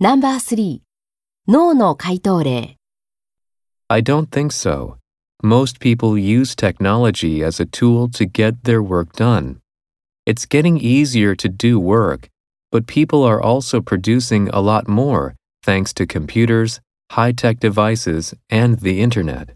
No.3 脳の回答例 I don't think so. Most people use technology as a tool to get their work done. It's getting easier to do work, but people are also producing a lot more thanks to computers, high tech devices, and the internet.